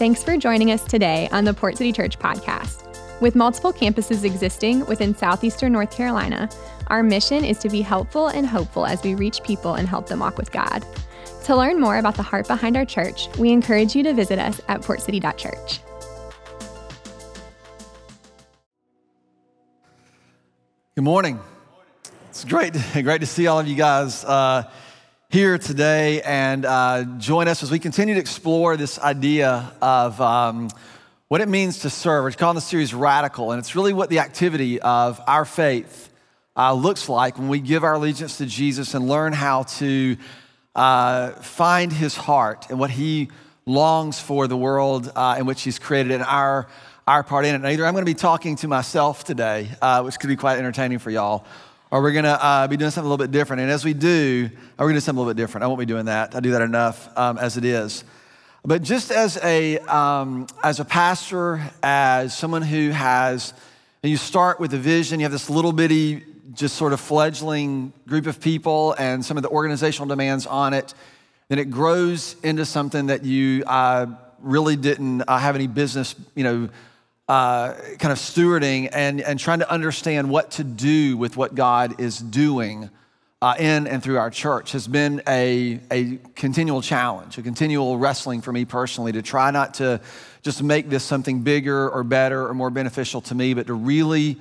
Thanks for joining us today on the Port City Church podcast. With multiple campuses existing within southeastern North Carolina, our mission is to be helpful and hopeful as we reach people and help them walk with God. To learn more about the heart behind our church, we encourage you to visit us at portcity.church. Good morning. It's great, great to see all of you guys uh, here today and uh, join us as we continue to explore this idea of um, what it means to serve. We're calling the series Radical, and it's really what the activity of our faith uh, looks like when we give our allegiance to Jesus and learn how to uh, find his heart and what he longs for the world uh, in which he's created and our our part in it. Now, either I'm going to be talking to myself today, uh, which could be quite entertaining for y'all, or we're going to uh, be doing something a little bit different. And as we do, we're going to do something a little bit different. I won't be doing that. I do that enough um, as it is. But just as a, um, as a pastor, as someone who has, you start with a vision, you have this little bitty, just sort of fledgling group of people and some of the organizational demands on it, then it grows into something that you uh, really didn't uh, have any business, you know, uh, kind of stewarding and, and trying to understand what to do with what God is doing uh, in and through our church has been a, a continual challenge, a continual wrestling for me personally to try not to just make this something bigger or better or more beneficial to me, but to really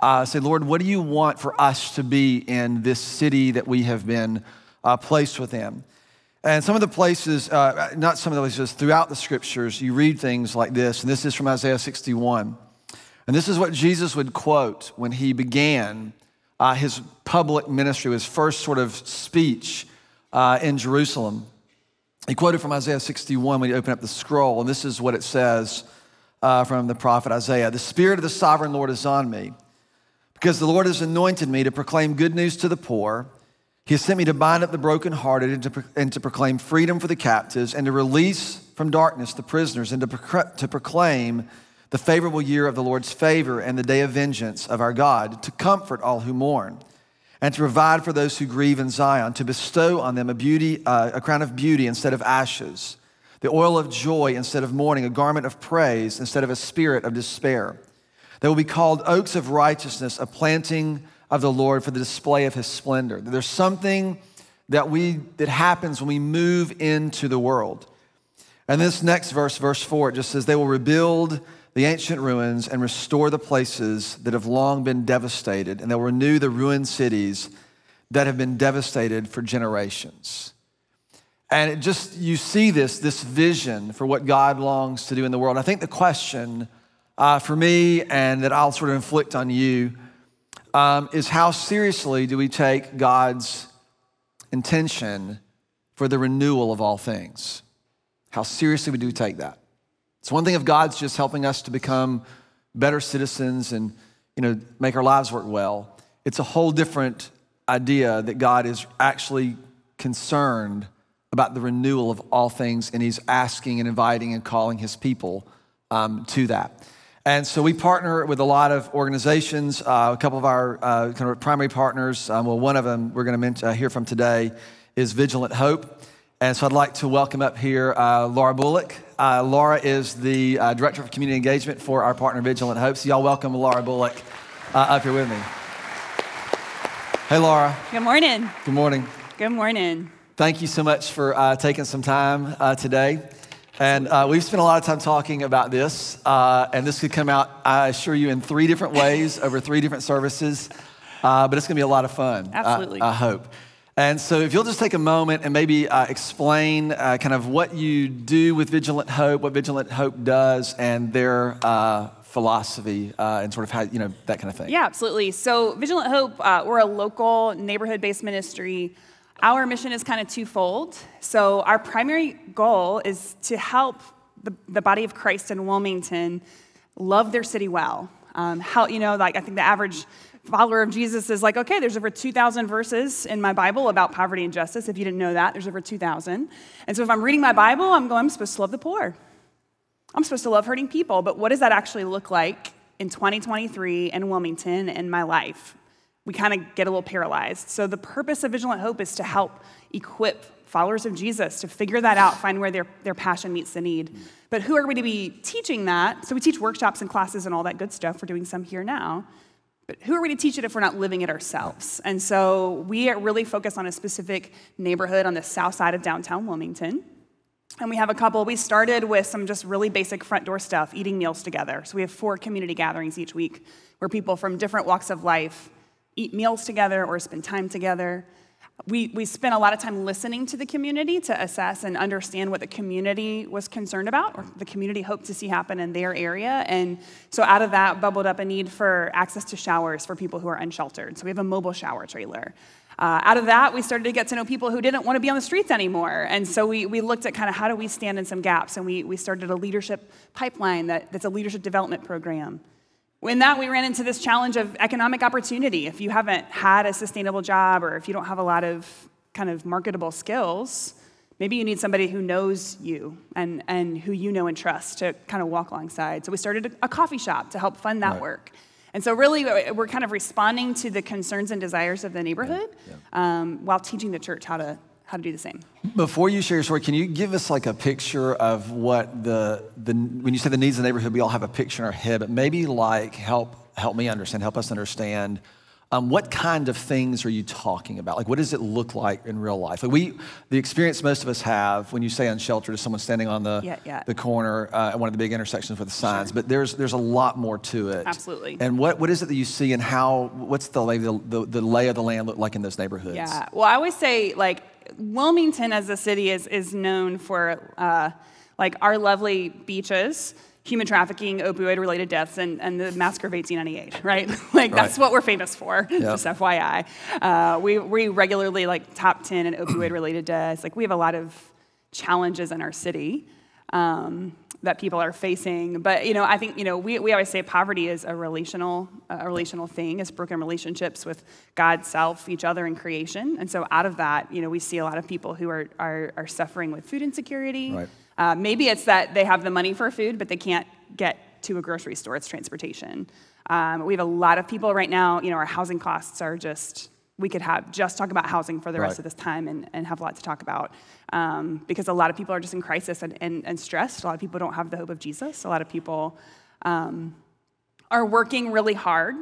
uh, say, Lord, what do you want for us to be in this city that we have been uh, placed within? And some of the places, uh, not some of the places, throughout the scriptures, you read things like this, and this is from Isaiah 61. And this is what Jesus would quote when he began uh, his public ministry, his first sort of speech uh, in Jerusalem. He quoted from Isaiah 61 when he opened up the scroll, and this is what it says uh, from the prophet Isaiah The Spirit of the sovereign Lord is on me, because the Lord has anointed me to proclaim good news to the poor. He has sent me to bind up the brokenhearted and to, and to proclaim freedom for the captives and to release from darkness the prisoners and to, to proclaim the favorable year of the Lord's favor and the day of vengeance of our God, to comfort all who mourn and to provide for those who grieve in Zion, to bestow on them a, beauty, uh, a crown of beauty instead of ashes, the oil of joy instead of mourning, a garment of praise instead of a spirit of despair. They will be called oaks of righteousness, a planting of the Lord for the display of his splendor. There's something that we that happens when we move into the world. And this next verse, verse 4, it just says, They will rebuild the ancient ruins and restore the places that have long been devastated, and they'll renew the ruined cities that have been devastated for generations. And it just, you see this, this vision for what God longs to do in the world. I think the question uh, for me, and that I'll sort of inflict on you, um, is how seriously do we take God's intention for the renewal of all things? How seriously do we take that? It's one thing if God's just helping us to become better citizens and you know make our lives work well. It's a whole different idea that God is actually concerned about the renewal of all things, and He's asking and inviting and calling His people um, to that. And so we partner with a lot of organizations. Uh, a couple of our uh, kind of primary partners, um, well, one of them we're going to uh, hear from today is Vigilant Hope. And so I'd like to welcome up here uh, Laura Bullock. Uh, Laura is the uh, Director of Community Engagement for our partner Vigilant Hope. So y'all welcome Laura Bullock up here with me. Hey, Laura. Good morning. Good morning. Good morning. Thank you so much for taking some time today. And uh, we've spent a lot of time talking about this, uh, and this could come out, I assure you, in three different ways over three different services, uh, but it's gonna be a lot of fun. Absolutely. I, I hope. And so, if you'll just take a moment and maybe uh, explain uh, kind of what you do with Vigilant Hope, what Vigilant Hope does, and their uh, philosophy and sort of how, you know, that kind of thing. Yeah, absolutely. So, Vigilant Hope, we're a local neighborhood based ministry our mission is kind of twofold. So, our primary goal is to help the, the body of Christ in Wilmington love their city well. Um, how, you know, like I think the average follower of Jesus is like, okay, there's over 2,000 verses in my Bible about poverty and justice. If you didn't know that, there's over 2,000. And so if I'm reading my Bible, I'm going, I'm supposed to love the poor. I'm supposed to love hurting people. But what does that actually look like in 2023 in Wilmington in my life? We kind of get a little paralyzed. So, the purpose of Vigilant Hope is to help equip followers of Jesus to figure that out, find where their, their passion meets the need. But who are we to be teaching that? So we teach workshops and classes and all that good stuff. We're doing some here now. But who are we to teach it if we're not living it ourselves? And so we really focus on a specific neighborhood on the south side of downtown Wilmington. And we have a couple, we started with some just really basic front door stuff, eating meals together. So we have four community gatherings each week where people from different walks of life eat meals together or spend time together. We, we spent a lot of time listening to the community to assess and understand what the community was concerned about or the community hoped to see happen in their area. And so out of that bubbled up a need for access to showers for people who are unsheltered. So we have a mobile shower trailer. Uh, out of that, we started to get to know people who didn't want to be on the streets anymore. And so we, we looked at kind of how do we stand in some gaps. And we, we started a leadership pipeline that, that's a leadership development program. In that, we ran into this challenge of economic opportunity. If you haven't had a sustainable job or if you don't have a lot of kind of marketable skills, maybe you need somebody who knows you and, and who you know and trust to kind of walk alongside. So we started a, coffee shop to help fund that right. work. And so, really, we're kind of responding to the concerns and desires of the neighborhood yeah, yeah. Um, while teaching the church how to how to do the same. Before you share your story, can you give us like a picture of what the, the when you say the needs of the neighborhood, we all have a picture in our head, but maybe like help help me understand, help us understand um, what kind of things are you talking about? Like, what does it look like in real life? Like we, the experience most of us have when you say unsheltered is someone standing on the yeah, yeah. the corner uh, at one of the big intersections with the signs. Sure. But there's there's a lot more to it. Absolutely. And what, what is it that you see, and how? What's the lay the, the, the lay of the land look like in those neighborhoods? Yeah. Well, I always say like Wilmington as a city is is known for uh, like our lovely beaches human trafficking, opioid related deaths, and, and the massacre of 1898, right? like, right. that's what we're famous for, yep. just FYI. Uh, we, we regularly, like, top 10 in opioid related deaths. Like, we have a lot of challenges in our city. Um, that people are facing. But you know, I think you know we, we always say poverty is a relational a relational thing. It's broken relationships with God, self, each other, and creation. And so out of that, you know, we see a lot of people who are are, are suffering with food insecurity. Right. Uh, maybe it's that they have the money for food, but they can't get to a grocery store. It's transportation. Um, we have a lot of people right now. You know, our housing costs are just we could have just talk about housing for the rest of this time and, and have a lot to talk about um, because a lot of people are just in crisis and, and, and, stressed a lot of people don't have the hope of jesus a lot of people um, are working really hard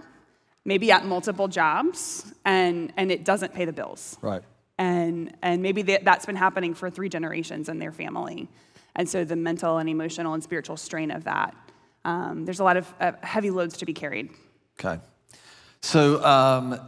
maybe at multiple jobs and, and it doesn't pay the bills right and, and maybe that's been happening for three generations in their family and so the mental and emotional and spiritual strain of that um, there's a lot of uh, heavy loads to be carried. Okay. So um,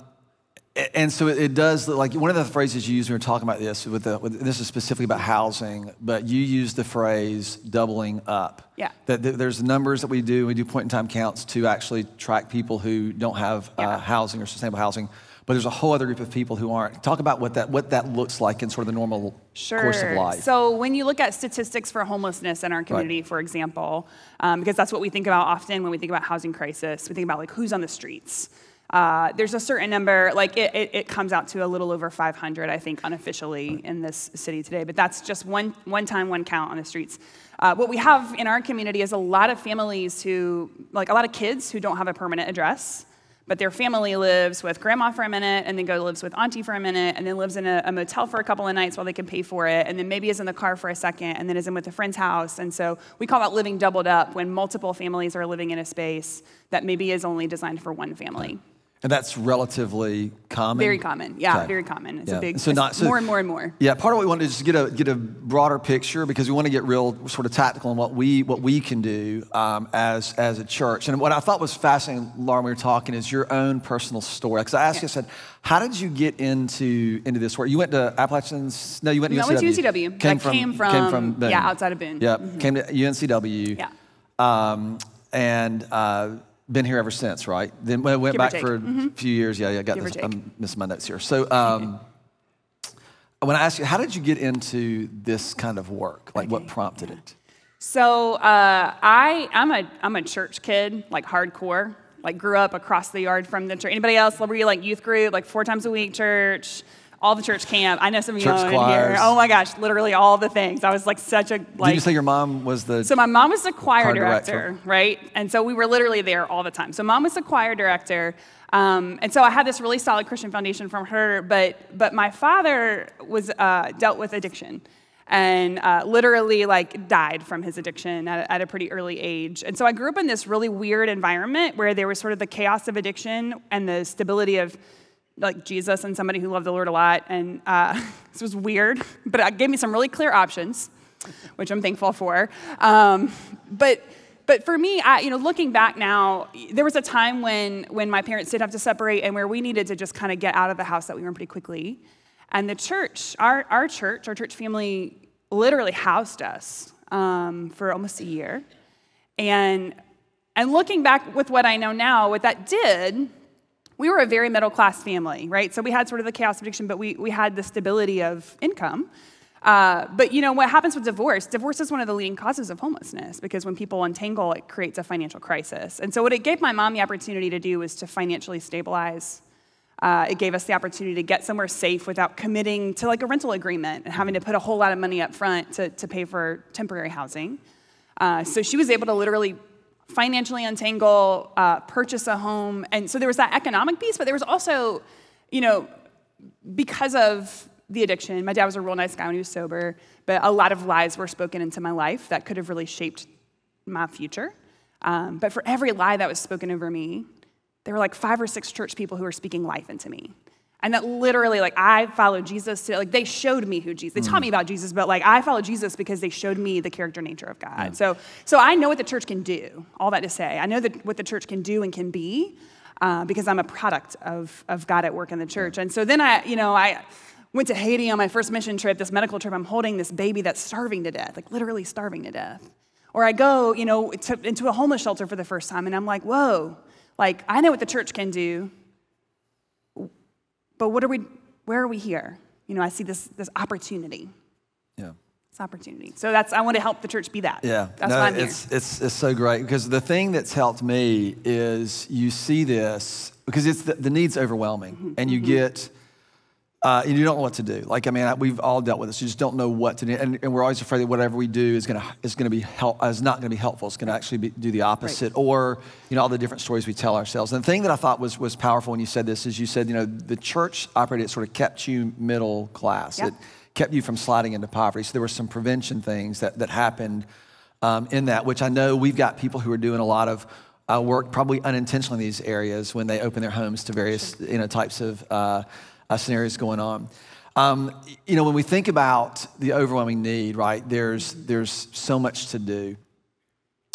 and so it does like one of the phrases you used when we were talking about this with, the, with, this is specifically about housing but you use the phrase doubling up. Yeah. That there's numbers that we do we do point in time counts to actually track people who don't have yeah. uh, housing or sustainable housing but there's a whole other group of people who aren't talk about what that what that looks like in sort of the normal sure. course of life so when you look at statistics for homelessness in our community right. for example um, because that's what we think about often when we think about housing crisis we think about like who's on the streets uh, there's a certain number, like it, it, it, comes out to a little over 500, I think, unofficially in this city today. But that's just one, one time, one count on the streets. Uh, what we have in our community is a lot of families who, like a lot of kids who don't have a permanent address, but their family lives with grandma for a minute and then go lives with auntie for a minute and then lives in a, a motel for a couple of nights while they can pay for it and then maybe is in the car for a second and then is in with a friend's house. And so we call that living doubled up when multiple families are living in a space that maybe is only designed for one family. And that's relatively common. Very common, yeah, okay. very common. It's yeah. a big, so not, so, more and more and more. Yeah, part of what we want to is get a get a broader picture because we want to get real sort of tactical in what we what we can do um, as as a church. And what I thought was fascinating, Lauren, we were talking, is your own personal story. Because I asked yeah. you, I said, how did you get into into this work? You went to Appalachians? No, you went to no, UNCW. I went to UNCW. Came, from, came from, came from Boone. yeah, outside of Boone. Yeah, mm-hmm. came to UNCW. Yeah. Um, and uh, been here ever since, right? Then we went Give back for a few years. Yeah, yeah, I got Give this. I'm missing my notes here. So, um, when I asked you, how did you get into this kind of work? Like, what prompted it? So, uh, I I'm a I'm a church kid, like hardcore. Like, grew up across the yard from the church. Anybody else? Were you like youth group, like four times a week church? All the church camp. I know some of you in here. Oh my gosh, literally all the things. I was like such a like. Did you say your mom was the? So my mom was the choir, Choir director, director. right? And so we were literally there all the time. So mom was the choir director, um, and so I had this really solid Christian foundation from her. But but my father was uh, dealt with addiction, and uh, literally like died from his addiction at, at a pretty early age. And so I grew up in this really weird environment where there was sort of the chaos of addiction and the stability of like Jesus and somebody who loved the Lord a lot. And uh, this was weird, but it gave me some really clear options, which I'm thankful for. Um, but but for me, I, you know, looking back now, there was a time when when my parents did have to separate, and where we needed to just kind of get out of the house that we were in pretty quickly. And the church, our our church, our church family, literally housed us um, for almost a year. And and looking back with what I know now, what that did we were a very middle class family, right? So we had sort of the chaos of addiction, but we, we had the stability of income. Uh, but you know what happens with divorce? Divorce is one of the leading causes of homelessness because when people untangle, it creates a financial crisis. And so what it gave my mom the opportunity to do was to financially stabilize. Uh, it gave us the opportunity to get somewhere safe without committing to like a rental agreement and having to put a whole lot of money up front to, to pay for temporary housing. Uh, so she was able to literally financially untangle, uh, purchase a home. And so there was that economic piece, but there was also, you know, because of the addiction, my dad was a real nice guy when he was sober, but a lot of lies were spoken into my life that could have really shaped my future. Um, but for every lie that was spoken over me, there were like five or six church people who were speaking life into me. And that literally, like, I followed Jesus. To, like, they showed me who Jesus. They taught me about Jesus, but like, I followed Jesus because they showed me the character nature of God. So, so I know what the church can do. All that to say, I know that what the church can do and can be, uh, because I'm a product of of God at work in the church. And so then I, you know, I went to Haiti on my first mission trip, this medical trip. I'm holding this baby that's starving to death, like literally starving to death. Or I go, you know, to, into a homeless shelter for the first time, and I'm like, whoa, like I know what the church can do but what are we where are we here? You know i see this this opportunity. Yeah. It's opportunity. So that's i want to help the church be that. Yeah, that's no, why i'm it's, here. it's it's so great because the thing that's helped me is you see this because it's the, the need's overwhelming, Mm-hmm, and you get uh, and you don't know what to do. Like I mean, I- we've all dealt with this. You just don't know what to do, and, and we're always afraid that whatever we do is gonna is gonna be help is not gonna be helpful. It's gonna actually be, do the opposite, or you know all the different stories we tell ourselves. And the thing that I thought was was powerful when you said this is you said you know the church operated sort of kept you middle class. Yeah. It kept you from sliding into poverty. So there were some prevention things that that happened um, in that, which I know we've got people who are doing a lot of uh, work, probably unintentionally in these areas when they open their homes to various you know types of uh, uh, scenarios going on. Um, you know, when we think about the overwhelming need, right? There's there's so much to do.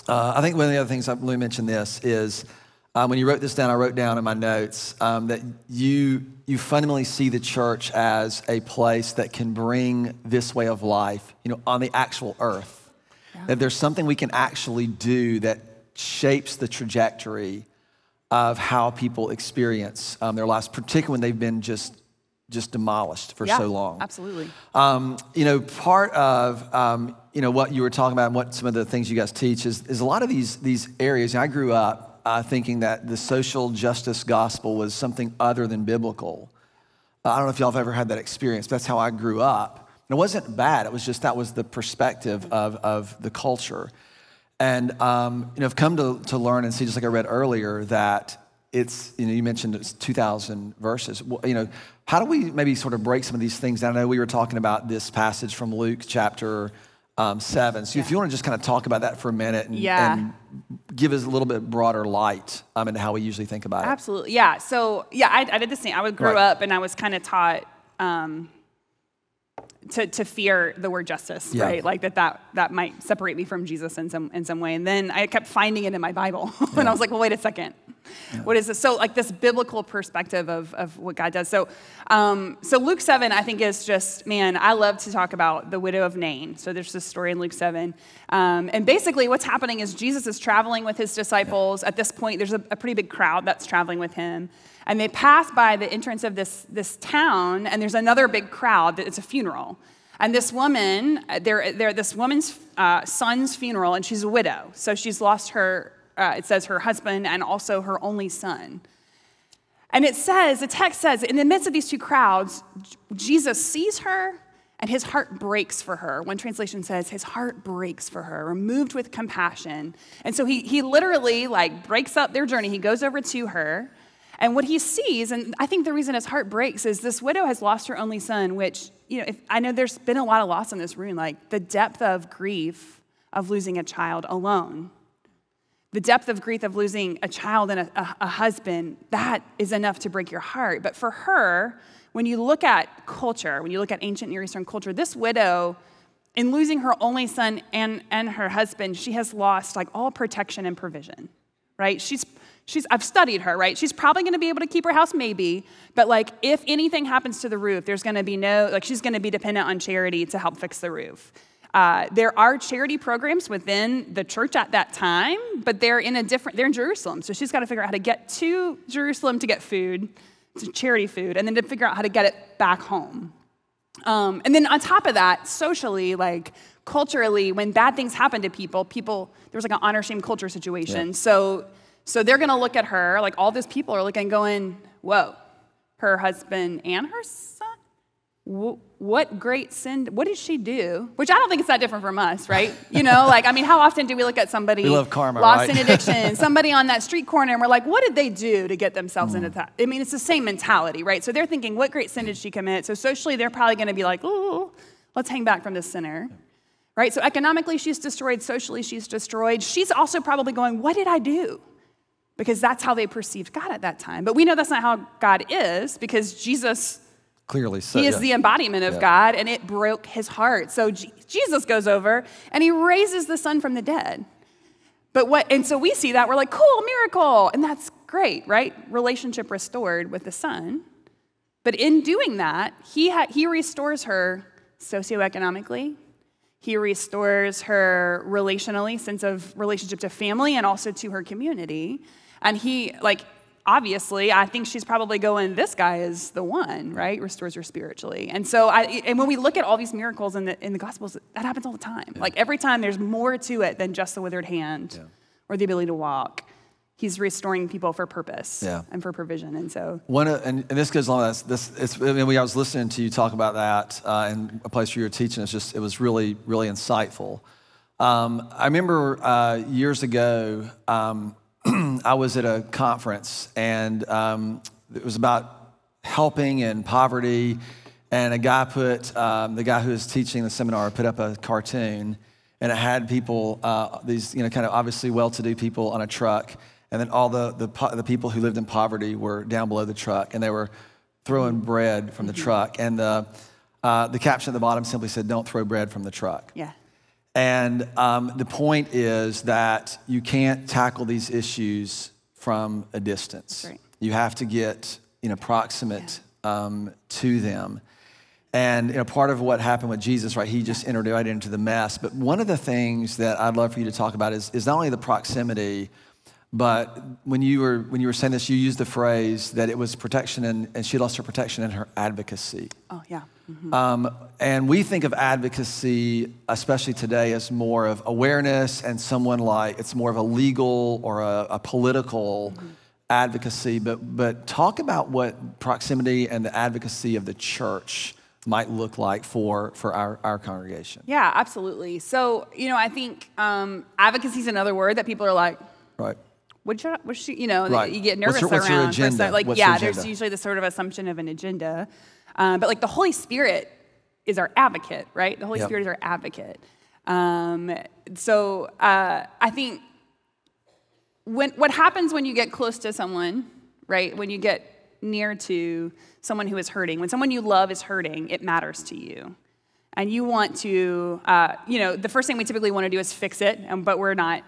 Uh, I think one of the other things I Lou mentioned this is um, when you wrote this down, I wrote down in my notes um, that you you fundamentally see the church as a place that can bring this way of life, you know, on the actual earth. That there's something we can actually do that shapes the trajectory of how people experience um, their lives, particularly when they've been just just demolished for yeah, so long. absolutely Um, you know, part of um, you know what you were talking about and what some of the things you guys teach is, is a lot of these these areas. I grew up uh, thinking that the social justice gospel was something other than biblical. Uh, I don't know if y'all have ever had that experience. But that's how I grew up. And it wasn't bad. It was just that was the perspective of of the culture. And um, you know, I've come to, to learn and see, just like I read earlier, that it's you know you mentioned it's 2,000 verses. Well, you know, how do we maybe sort of break some of these things down? I know we were talking about this passage from Luke chapter um, seven. So if you want to just kind of talk about that for a minute and, Yeah. and give us a little bit broader light um, into how we usually think about it. absolutely yeah so yeah i, I did the same i would grow Right. up and i was kind of taught um, to, to fear the word justice, Yeah. right? Like that, that that might separate me from Jesus in some in some way. And then I kept finding it in my Bible, and I was like, well, wait a second, what is this? So like this biblical perspective of, of what God does. So um, so Luke seven, I think is just man. I love to talk about the widow of Nain. So there's this story in Luke seven, um, and basically what's happening is Jesus is traveling with his disciples. At this point, there's a, a pretty big crowd that's traveling with him. And they pass by the entrance of this, this town, and there's another big crowd. that It's a funeral. And this woman, they're, they're this woman's uh, son's funeral, and she's a widow. So she's lost her, uh, it says her husband and also her only son. And it says, the text says, in the midst of these two crowds, Jesus sees her and his heart breaks for her. One translation says his heart breaks for her, moved with compassion. And so he, he literally like breaks up their journey. He goes over to her. And what he sees, and I think the reason his heart breaks is this widow has lost her only son, which, you know, if, I know there's been a lot of loss in this room, like the depth of grief of losing a child alone. The depth of grief of losing a child and a, a, a husband, that is enough to break your heart. But for her, when you look at culture, when you look at ancient Near Eastern culture, this widow, in losing her only son and, and her husband, she has lost like all protection and provision, right? She's, she's, I've studied her, right? She's probably gonna be able to keep her house, maybe, but like if anything happens to the roof, there's gonna be no, like she's gonna be dependent on charity to help fix the roof. Uh, there are charity programs within the church at that time, but they're in a different, they're in Jerusalem. So she's got to figure out how to get to Jerusalem to get food to charity food, and then to figure out how to get it back home. Um, and then on top of that, socially, like culturally, when bad things happen to people, people there's like an honor shame culture situation. Yeah. So so they're gonna look at her, like all those people are looking, going, whoa, her husband and her what great sin, what did she do? Which I don't think it's that different from us, right? You know, like, I mean, how often do we look at somebody we love karma, lost right? in addiction, somebody on that street corner, and we're like, what did they do to get themselves mm. into that? I mean, it's the same mentality, right? So they're thinking, what great sin did she commit? So socially, they're probably going to be like, ooh, let's hang back from this sinner. Right? So economically, she's destroyed. Socially, she's destroyed. She's also probably going, what did I do? Because that's how they perceived God at that time. But we know that's not how God is because Jesus Clearly so. He is yeah. the embodiment of yeah. God, and it broke his heart. So G- Jesus goes over and he raises the son from the dead. But what, and so we see that, we're like, cool, miracle. And that's great, right? Relationship restored with the son. But in doing that, he, ha- he restores her socioeconomically. He restores her relationally, sense of relationship to family and also to her community. And he, like, obviously, I think she's probably going, this guy is the one, right? Restores her spiritually. And so, I, and when we look at all these miracles in the, in the Gospels, that happens all the time. Yeah. Like every time there's more to it than just the withered hand yeah. or the ability to walk. He's restoring people for purpose yeah. and for provision, and so one. and, and this goes along. This, this it's, I mean, I was listening to you talk about that uh, in a place where you were teaching. It's just it was really, really insightful. Um, I remember uh, years ago, um, I was at a conference and um, it was about helping in poverty. And a guy put, um, the guy who was teaching the seminar put up a cartoon and it had people, uh, these, you know, kind of obviously well to do people on a truck. And then all the, the, the people who lived in poverty were down below the truck and they were throwing bread from the mm-hmm. truck. And the, uh, the caption at the bottom simply said, Don't throw bread from the truck. Yeah. And um, the point is that you can't tackle these issues from a distance. Right. You have to get you know, proximate yeah. um, to them. And you know, part of what happened with Jesus, right, he just entered right into the mess. But one of the things that I'd love for you to talk about is, is not only the proximity, but when you were when you were saying this, you used the phrase that it was protection, and, and she lost her protection in her advocacy. Oh yeah. Mm-hmm. Um, and we think of advocacy, especially today, as more of awareness and someone like it's more of a legal or a, a political mm-hmm. advocacy. But, but talk about what proximity and the advocacy of the church might look like for, for our, our congregation. Yeah, absolutely. So, you know, I think um, advocacy is another word that people are like, right. Should, what should you know, right. you get nervous what's what's around. Your agenda? Like, what's yeah, agenda? there's usually the sort of assumption of an agenda. Um, but like the Holy Spirit is our advocate, right? The Holy yep. Spirit is our advocate. Um, so uh, I think when, what happens when you get close to someone, right? When you get near to someone who is hurting, when someone you love is hurting, it matters to you. And you want to, uh, you know, the first thing we typically want to do is fix it, but we're not,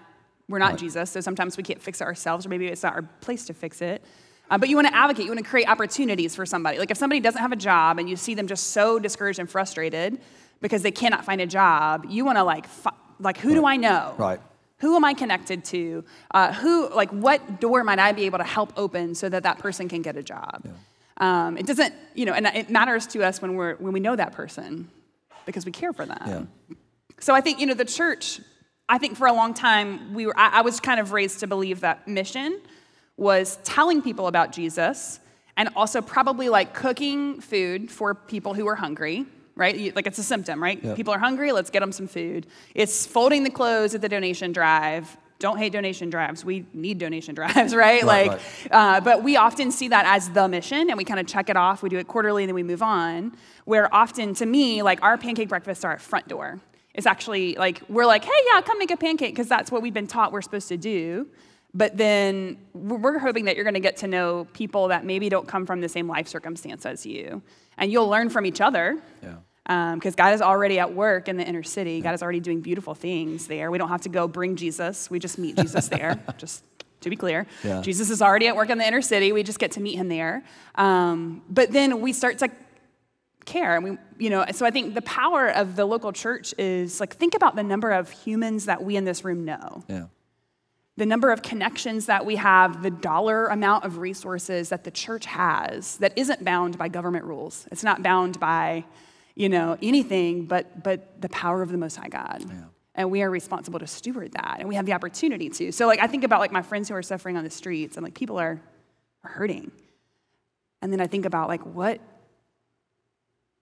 we're not right. Jesus, so sometimes we can't fix it ourselves, or maybe it's not our place to fix it. Uh, but you want to advocate, you want to create opportunities for somebody. Like if somebody doesn't have a job and you see them just so discouraged and frustrated because they cannot find a job, you want to like, fi- like who right. do I know? Right. Who am I connected to? Uh, who, like, what door might I be able to help open so that that person can get a job? Yeah. Um, it doesn't, you know, and it matters to us when we're when we know that person because we care for them. Yeah. So I think, you know, the church. I think for a long time we were. I, I was kind of raised to believe that mission was telling people about Jesus and also probably like cooking food for people who are hungry, right? Like it's a symptom, right? Yep. People are hungry, let's get them some food. It's folding the clothes at the donation drive. Don't hate donation drives. We need donation drives, right? Right, like, Uh, but we often see that as the mission, and we kind of check it off. We do it quarterly, and then we move on. Where often, to me, like our pancake breakfasts are our front door. It's actually like we're like, hey, yeah, come make a pancake because that's what we've been taught we're supposed to do. But then we're hoping that you're going to get to know people that maybe don't come from the same life circumstance as you, and you'll learn from each other. Yeah. Because God is already at work in the inner city. God is already doing beautiful things there. We don't have to go bring Jesus. We just meet Jesus there. Just to be clear, Yeah. Jesus is already at work in the inner city. We just get to meet him there. Um, but then we start to care, and we, you know. So I think the power of the local church is like think about the number of humans that we in this room know Yeah. the number of connections that we have, the dollar amount of resources that the church has that isn't bound by government rules. It's not bound by, you know, anything but but the power of the Most High God. And we are responsible to steward that, and we have the opportunity to. So, like, I think about like my friends who are suffering on the streets, and like people are, are hurting, and then I think about like what,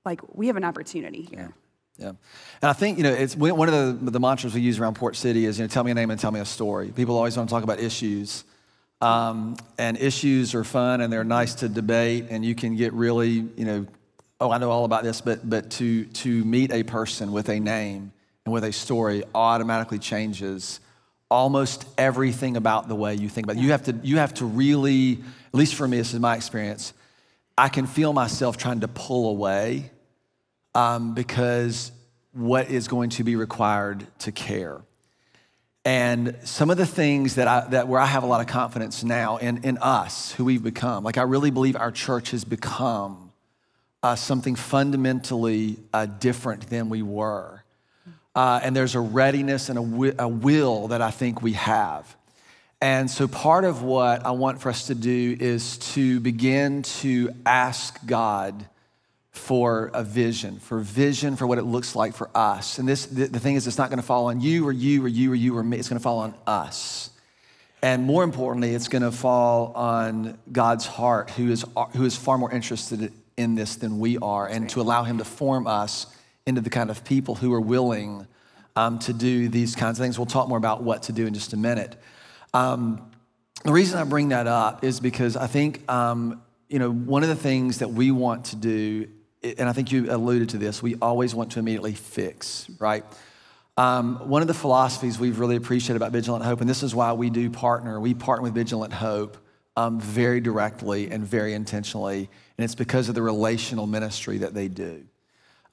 like we have an opportunity here. Yeah. And I think, you know, it's one of the, the mantras we use around Port City is, you know, tell me a name and tell me a story. People always want to talk about issues. Um, and issues are fun and they're nice to debate and you can get really, you know, oh, I know all about this, but, but to, to meet a person with a name and with a story automatically changes almost everything about the way you think about it. You have to, you have to really, at least for me, this is my experience, I can feel myself trying to pull away um, because what is going to be required to care. And some of the things that I, that where I have a lot of confidence now in, in us, who we've become, like I really believe our church has become uh, something fundamentally uh, different than we were. Uh, and there's a readiness and a, a will that I think we have. And so, part of what I want for us to do is to begin to ask God for a vision, for vision for what it looks like for us. And this, the, the thing is, it's not going to fall on you or you or you or you or me. It's going to fall on us. And more importantly, it's going to fall on God's heart, who is, who is far more interested in this than we are, and to allow Him to form us into the kind of people who are willing um, to do these kinds of things. We'll talk more about what to do in just a minute. Um, the reason I bring that up is because I think, um, you know, one of the things that we want to do, and I think you alluded to this, we always want to immediately fix, right? Um, one of the philosophies we've really appreciated about Vigilant Hope, and this is why we do partner, we partner with Vigilant Hope um, very directly and very intentionally, and it's because of the relational ministry that they do.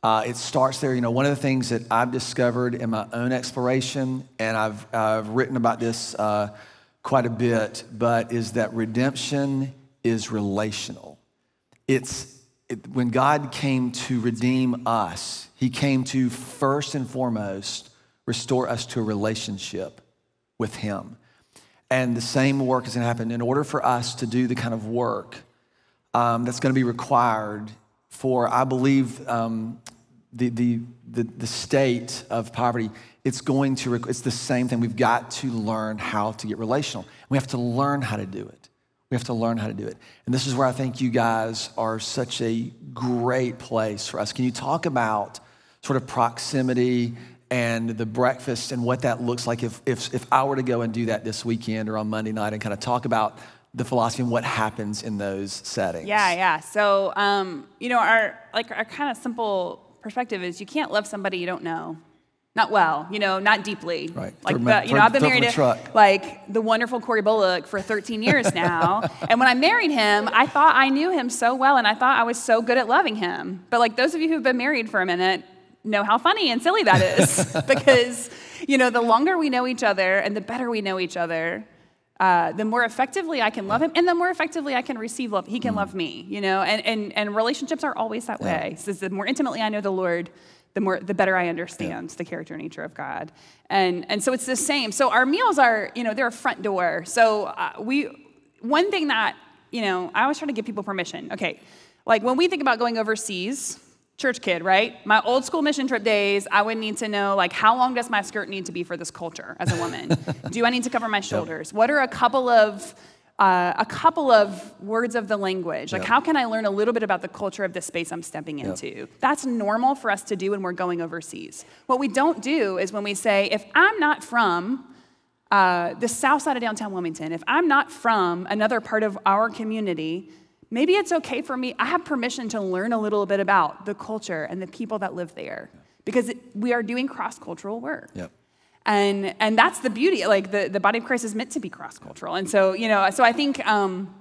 Uh, it starts there. You know, one of the things that I've discovered in my own exploration, and I've, I've written about this uh, quite a bit, but is that redemption is relational. It's it, when God came to redeem us, He came to first and foremost restore us to a relationship with Him. And the same work is going to happen in order for us to do the kind of work um, that's going to be required for, I believe, um, the, the, the, the state of poverty. It's going to, it's the same thing. We've got to learn how to get relational. We have to learn how to do it. We have to learn how to do it. And this is where I think you guys are such a great place for us. Can you talk about sort of proximity and the breakfast and what that looks like if, if, if I were to go and do that this weekend or on Monday night and kind of talk about the philosophy and what happens in those settings? Yeah, yeah. So, um, you know, our like our kind of simple perspective is you can't love somebody you don't know, not well, you know, not deeply. Right. Like, the, you know, I've been married to truck. like the wonderful Corey Bullock for 13 years now, and when I married him, I thought I knew him so well, and I thought I was so good at loving him. But like those of you who've been married for a minute know how funny and silly that is, because you know, the longer we know each other and the better we know each other, uh, the more effectively I can love him, and the more effectively I can receive love. He can Mm. love me, you know. And and and relationships are always that way. So the more intimately I know the Lord, the more the better I understand the character nature of God. And and so it's the same. So our meals are, you know, they're a front door. So uh, we one thing that you know I always try to give people permission. Okay, like when we think about going overseas church kid, right? My old school mission trip days, I would need to know like how long does my skirt need to be for this culture as a woman? Do I need to cover my shoulders? What are a couple of uh, a couple of words of the language. Like, how can I learn a little bit about the culture of the space I'm stepping into? That's normal for us to do when we're going overseas. What we don't do is when we say, if I'm not from uh, the south side of downtown Wilmington, if I'm not from another part of our community, maybe it's okay for me. I have permission to learn a little bit about the culture and the people that live there because it, we are doing cross cultural work. Yep. And, and that's the beauty. Like the, the body of Christ is meant to be cross cultural. And so, you know, so I think um,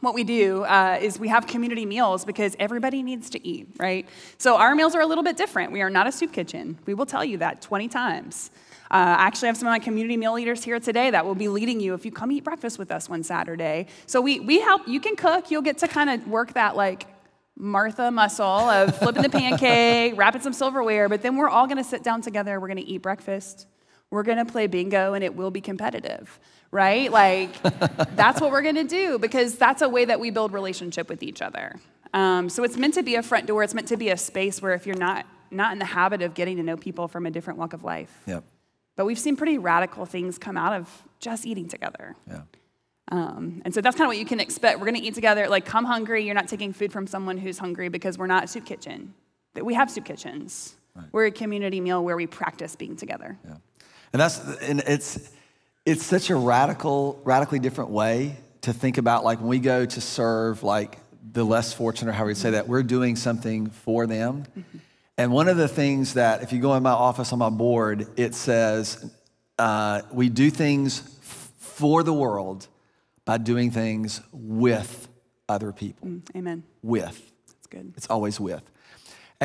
what we do uh, is we have community meals because everybody needs to eat, right? So our meals are a little bit different. We are not a soup kitchen. We will tell you that 20 times. Uh, I actually have some of my community meal leaders here today that will be leading you if you come eat breakfast with us one Saturday. So we, we help, you can cook, you'll get to kind of work that like Martha muscle of flipping the pancake, wrapping some silverware, but then we're all gonna sit down together, we're gonna eat breakfast we're going to play bingo and it will be competitive, right? Like, that's what we're going to do because that's a way that we build relationship with each other. Um, so it's meant to be a front door. It's meant to be a space where if you're not not in the habit of getting to know people from a different walk of life. Yep. But we've seen pretty radical things come out of just eating together. Yeah. Um, and so that's kind of what you can expect. We're going to eat together. Like, come hungry. You're not taking food from someone who's hungry because we're not a soup kitchen. That we have soup kitchens. Right. We're a community meal where we practice being together. Yeah. And that's and it's it's such a radical, radically different way to think about like when we go to serve like the less fortunate, or how we say that, we're doing something for them. Mm-hmm. And one of the things that, if you go in my office on my board, it says uh, we do things f- for the world by doing things with other people. Mm, amen. With. That's good. It's always with.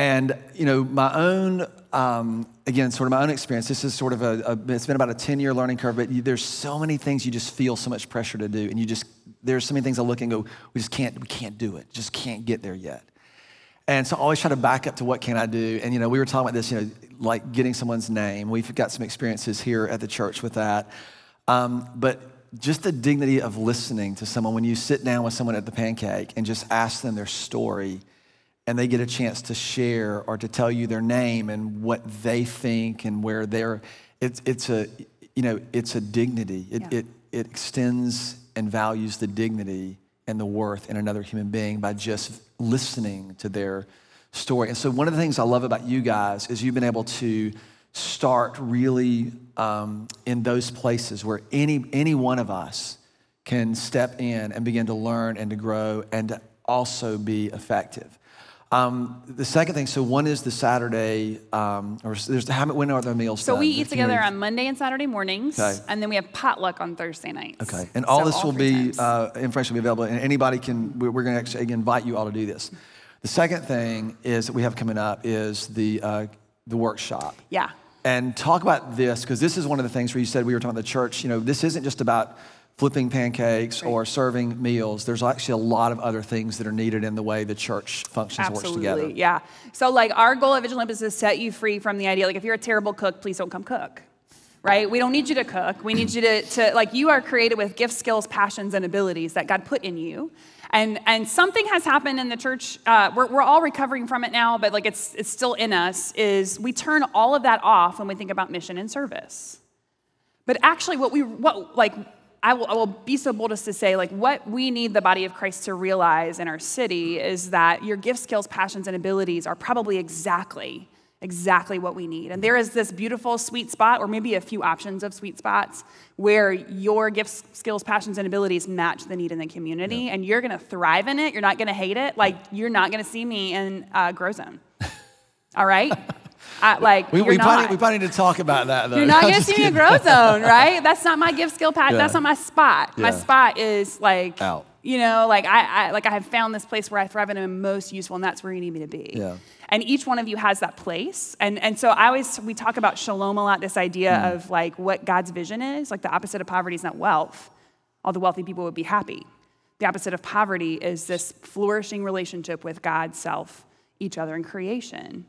And, you know, my own, um, again, sort of my own experience, this is sort of a, a it's been about a 10 year learning curve, but you, there's so many things you just feel so much pressure to do. And you just, there's so many things I look and go, we just can't, we can't do it, just can't get there yet. And so I always try to back up to what can I do. And, you know, we were talking about this, you know, like getting someone's name. We've got some experiences here at the church with that. Um, but just the dignity of listening to someone when you sit down with someone at the pancake and just ask them their story and they get a chance to share or to tell you their name and what they think and where they're it's, it's a you know it's a dignity. It, yeah. it, it extends and values the dignity and the worth in another human being by just listening to their story. And so one of the things i love about you guys is you've been able to start really um, in those places where any any one of us can step in and begin to learn and to grow and to also be effective um, the second thing, so one is the Saturday, um, or there's how when are the meals? So done? we eat together on Monday and Saturday mornings, okay. and then we have potluck on Thursday nights. Okay, and all so this all will be uh, information will be available, and anybody can. We're, we're going to actually invite you all to do this. The second thing is that we have coming up is the uh, the workshop. Yeah. And talk about this because this is one of the things where you said we were talking about the church. You know, this isn't just about flipping pancakes right. or serving meals. There's actually a lot of other things that are needed in the way the church functions Absolutely, works together. Yeah. So like our goal at Vigilant is to set you free from the idea like if you're a terrible cook, please don't come cook. Right? We don't need you to cook. We need you to, to like you are created with gifts, skills, passions, and abilities that God put in you. And, and something has happened in the church. Uh, we're, we're all recovering from it now, but like it's, it's still in us. Is we turn all of that off when we think about mission and service. But actually, what we what like I will, I will, be so bold as to say, like, what we need the body of Christ to realize in our city is that your gift, skills, passions, and abilities are probably exactly, exactly what we need. And there is this beautiful sweet spot, or maybe a few options of sweet spots, where your gifts, skills, passions, and abilities match the need in the community, and you're gonna thrive in it. You're not gonna hate it. Like, you're not gonna see me in uh, Grow Zone. All right? I, like we, we probably, we probably need to talk about that though. You're not gonna see me in Grow Zone, right? That's not my gift skill pack. Yeah. That's not my spot. Yeah. My spot is like out. You know, like I, I like I have found this place where I thrive and am most useful, and that's where you need me to be. Yeah. And each one of you has that place. And and so I always we talk about shalom a lot, this idea mm. of like what God's vision is. Like the opposite of poverty is not wealth. All the wealthy people would be happy. The opposite of poverty is this flourishing relationship with God, self, each other, and creation.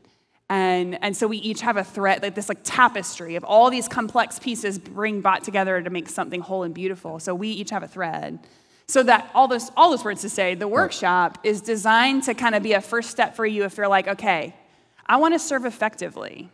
And, and so we each have a thread, like this like tapestry of all these complex pieces bring brought together to make something whole and beautiful. So we each have a thread. So that all those all those words to say, the workshop is designed to kind of be a first step for you if you're like, okay, I want to serve effectively.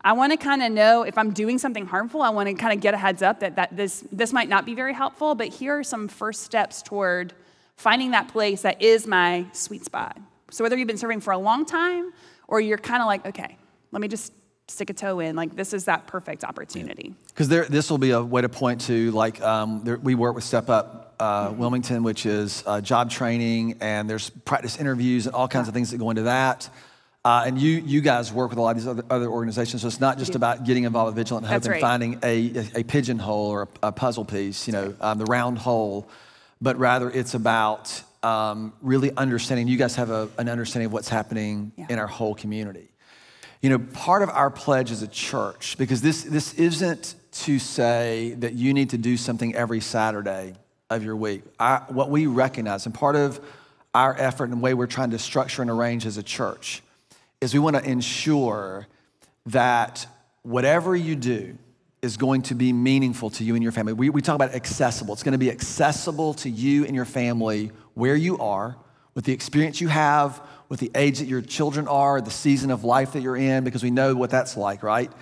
I want to kind of know if I'm doing something harmful, I want to kind of get a heads up that, that this, this might not be very helpful, but here are some first steps toward finding that place that is my sweet spot. So whether you've been serving for a long time or you're kind of like, okay, let me just stick a toe in, like this is that perfect opportunity. Because this will be a way to point to, like, um, there, we work with Step Up uh, mm-hmm. Wilmington, which is uh, job training, and there's practice interviews and all kinds of things that go into that. Uh, and you, you guys work with a lot of these other, other organizations, so it's not just about getting involved with Vigilant Hope That's and right. finding a, a, a, pigeonhole or a, a, puzzle piece, you know, um, the round hole, but rather it's about um, really understanding. You guys have a, an understanding of what's happening yeah. in our whole community. You know, part of our pledge as a church, because this, this isn't to say that you need to do something every Saturday of your week. I, what we recognize, and part of our effort and the way we're trying to structure and arrange as a church, is we want to ensure that whatever you do is going to be meaningful to you and your family. We, we talk about accessible. It's going to be accessible to you and your family where you are, with the experience you have, with the age that your children are, the season of life that you're in, because we know what that's like, right?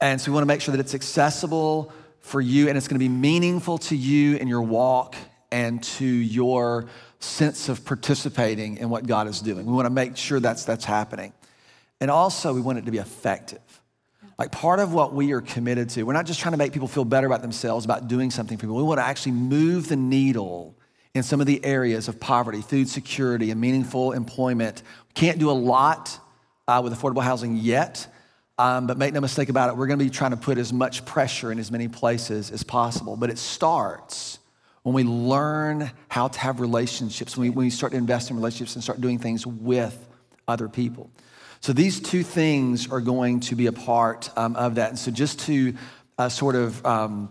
And so we want to make sure that it's accessible for you and it's going to be meaningful to you in your walk and to your sense of participating in what God is doing. We want to make sure that's, that's happening. And also, we want it to be effective. Like part of what we are committed to, we're not just trying to make people feel better about themselves, about doing something for people. We want to actually move the needle in some of the areas of poverty, food security, and meaningful employment. We can't do a lot uh, with affordable housing yet, um, but make no mistake about it, we're going to be trying to put as much pressure in as many places as possible. But it starts when we learn how to have relationships, when we, when we start to invest in relationships and start doing things with other people. So these two things are going to be a part um, of that. And so just to uh, sort of um,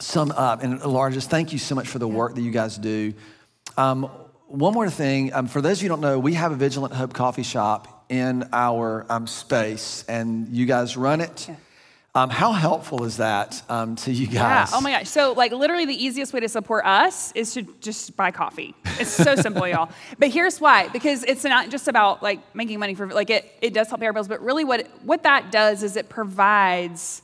sum up, and Laura, just thank you so much for the work that you guys do. Um, one more thing, um, for those of you who don't know, we have a Vigilant Hope coffee shop in our um, space, and you guys run it. Yeah. Um, how helpful is that um, to you guys? Yeah. Oh my gosh. So, like, literally, the easiest way to support us is to just buy coffee. It's so simple, y'all. But here's why: because it's not just about like making money for like it. It does help pay our bills, but really, what what that does is it provides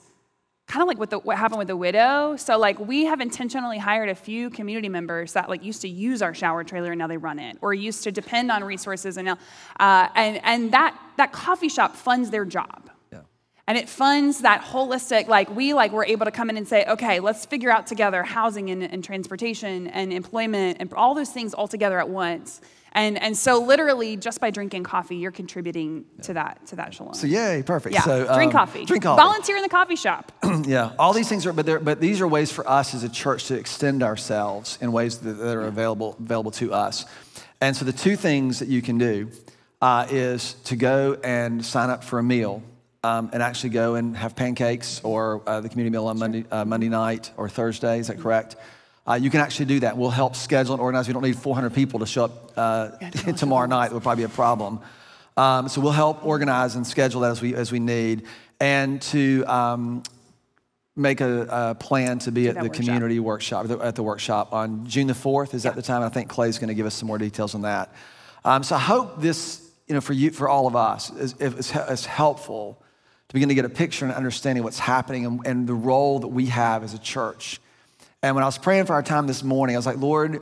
kind of like what, the, what happened with the widow. So like we have intentionally hired a few community members that like used to use our shower trailer and now they run it, or used to depend on resources and now, uh, and and that that coffee shop funds their job and it funds that holistic like we like we're able to come in and say okay let's figure out together housing and, and transportation and employment and all those things all together at once. And and so literally just by drinking coffee you're contributing to that to that shalom. So yay perfect. Yeah so drink um, coffee. drink coffee. Volunteer in the coffee shop. Yeah all these things are but but these are ways for us as a church to extend ourselves in ways that, that are available available to us. And so the two things that you can do uh, is to go and sign up for a meal um, and actually go and have pancakes or uh, the community meal on Monday, uh, Monday night or Thursday. Is that correct? Uh, you can actually do that. We'll help schedule and organize. We don't need 400 people to show up uh, tomorrow night. It would probably be a problem. Um, so we'll help organize and schedule that as we, as we need. And to um, make a, a, plan to be at the workshop. community workshop, at the workshop on June the 4th. Is yeah. that the time? I think Clay's going to give us some more details on that. Um, so I hope this, you know, for you, for all of us, is, is, is helpful to begin to get a picture and understanding what's happening and, and the role that we have as a church. And when I was praying for our time this morning, I was like, Lord,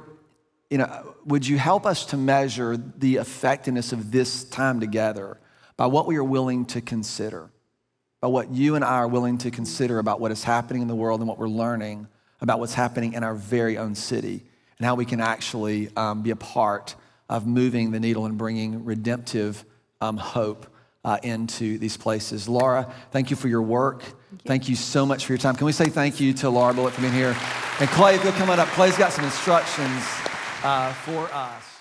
you know, would you help us to measure the effectiveness of this time together by what we are willing to consider, by what you and I are willing to consider about what is happening in the world and what we're learning about what's happening in our very own city and how we can actually um, be a part of moving the needle and bringing redemptive um, hope uh, into these places. Laura, thank you for your work. Thank you. thank you. so much for your time. Can we say thank you to Laura Bullock for being here? And Clay, if you'll come on up, Clay's got some instructions uh, for us.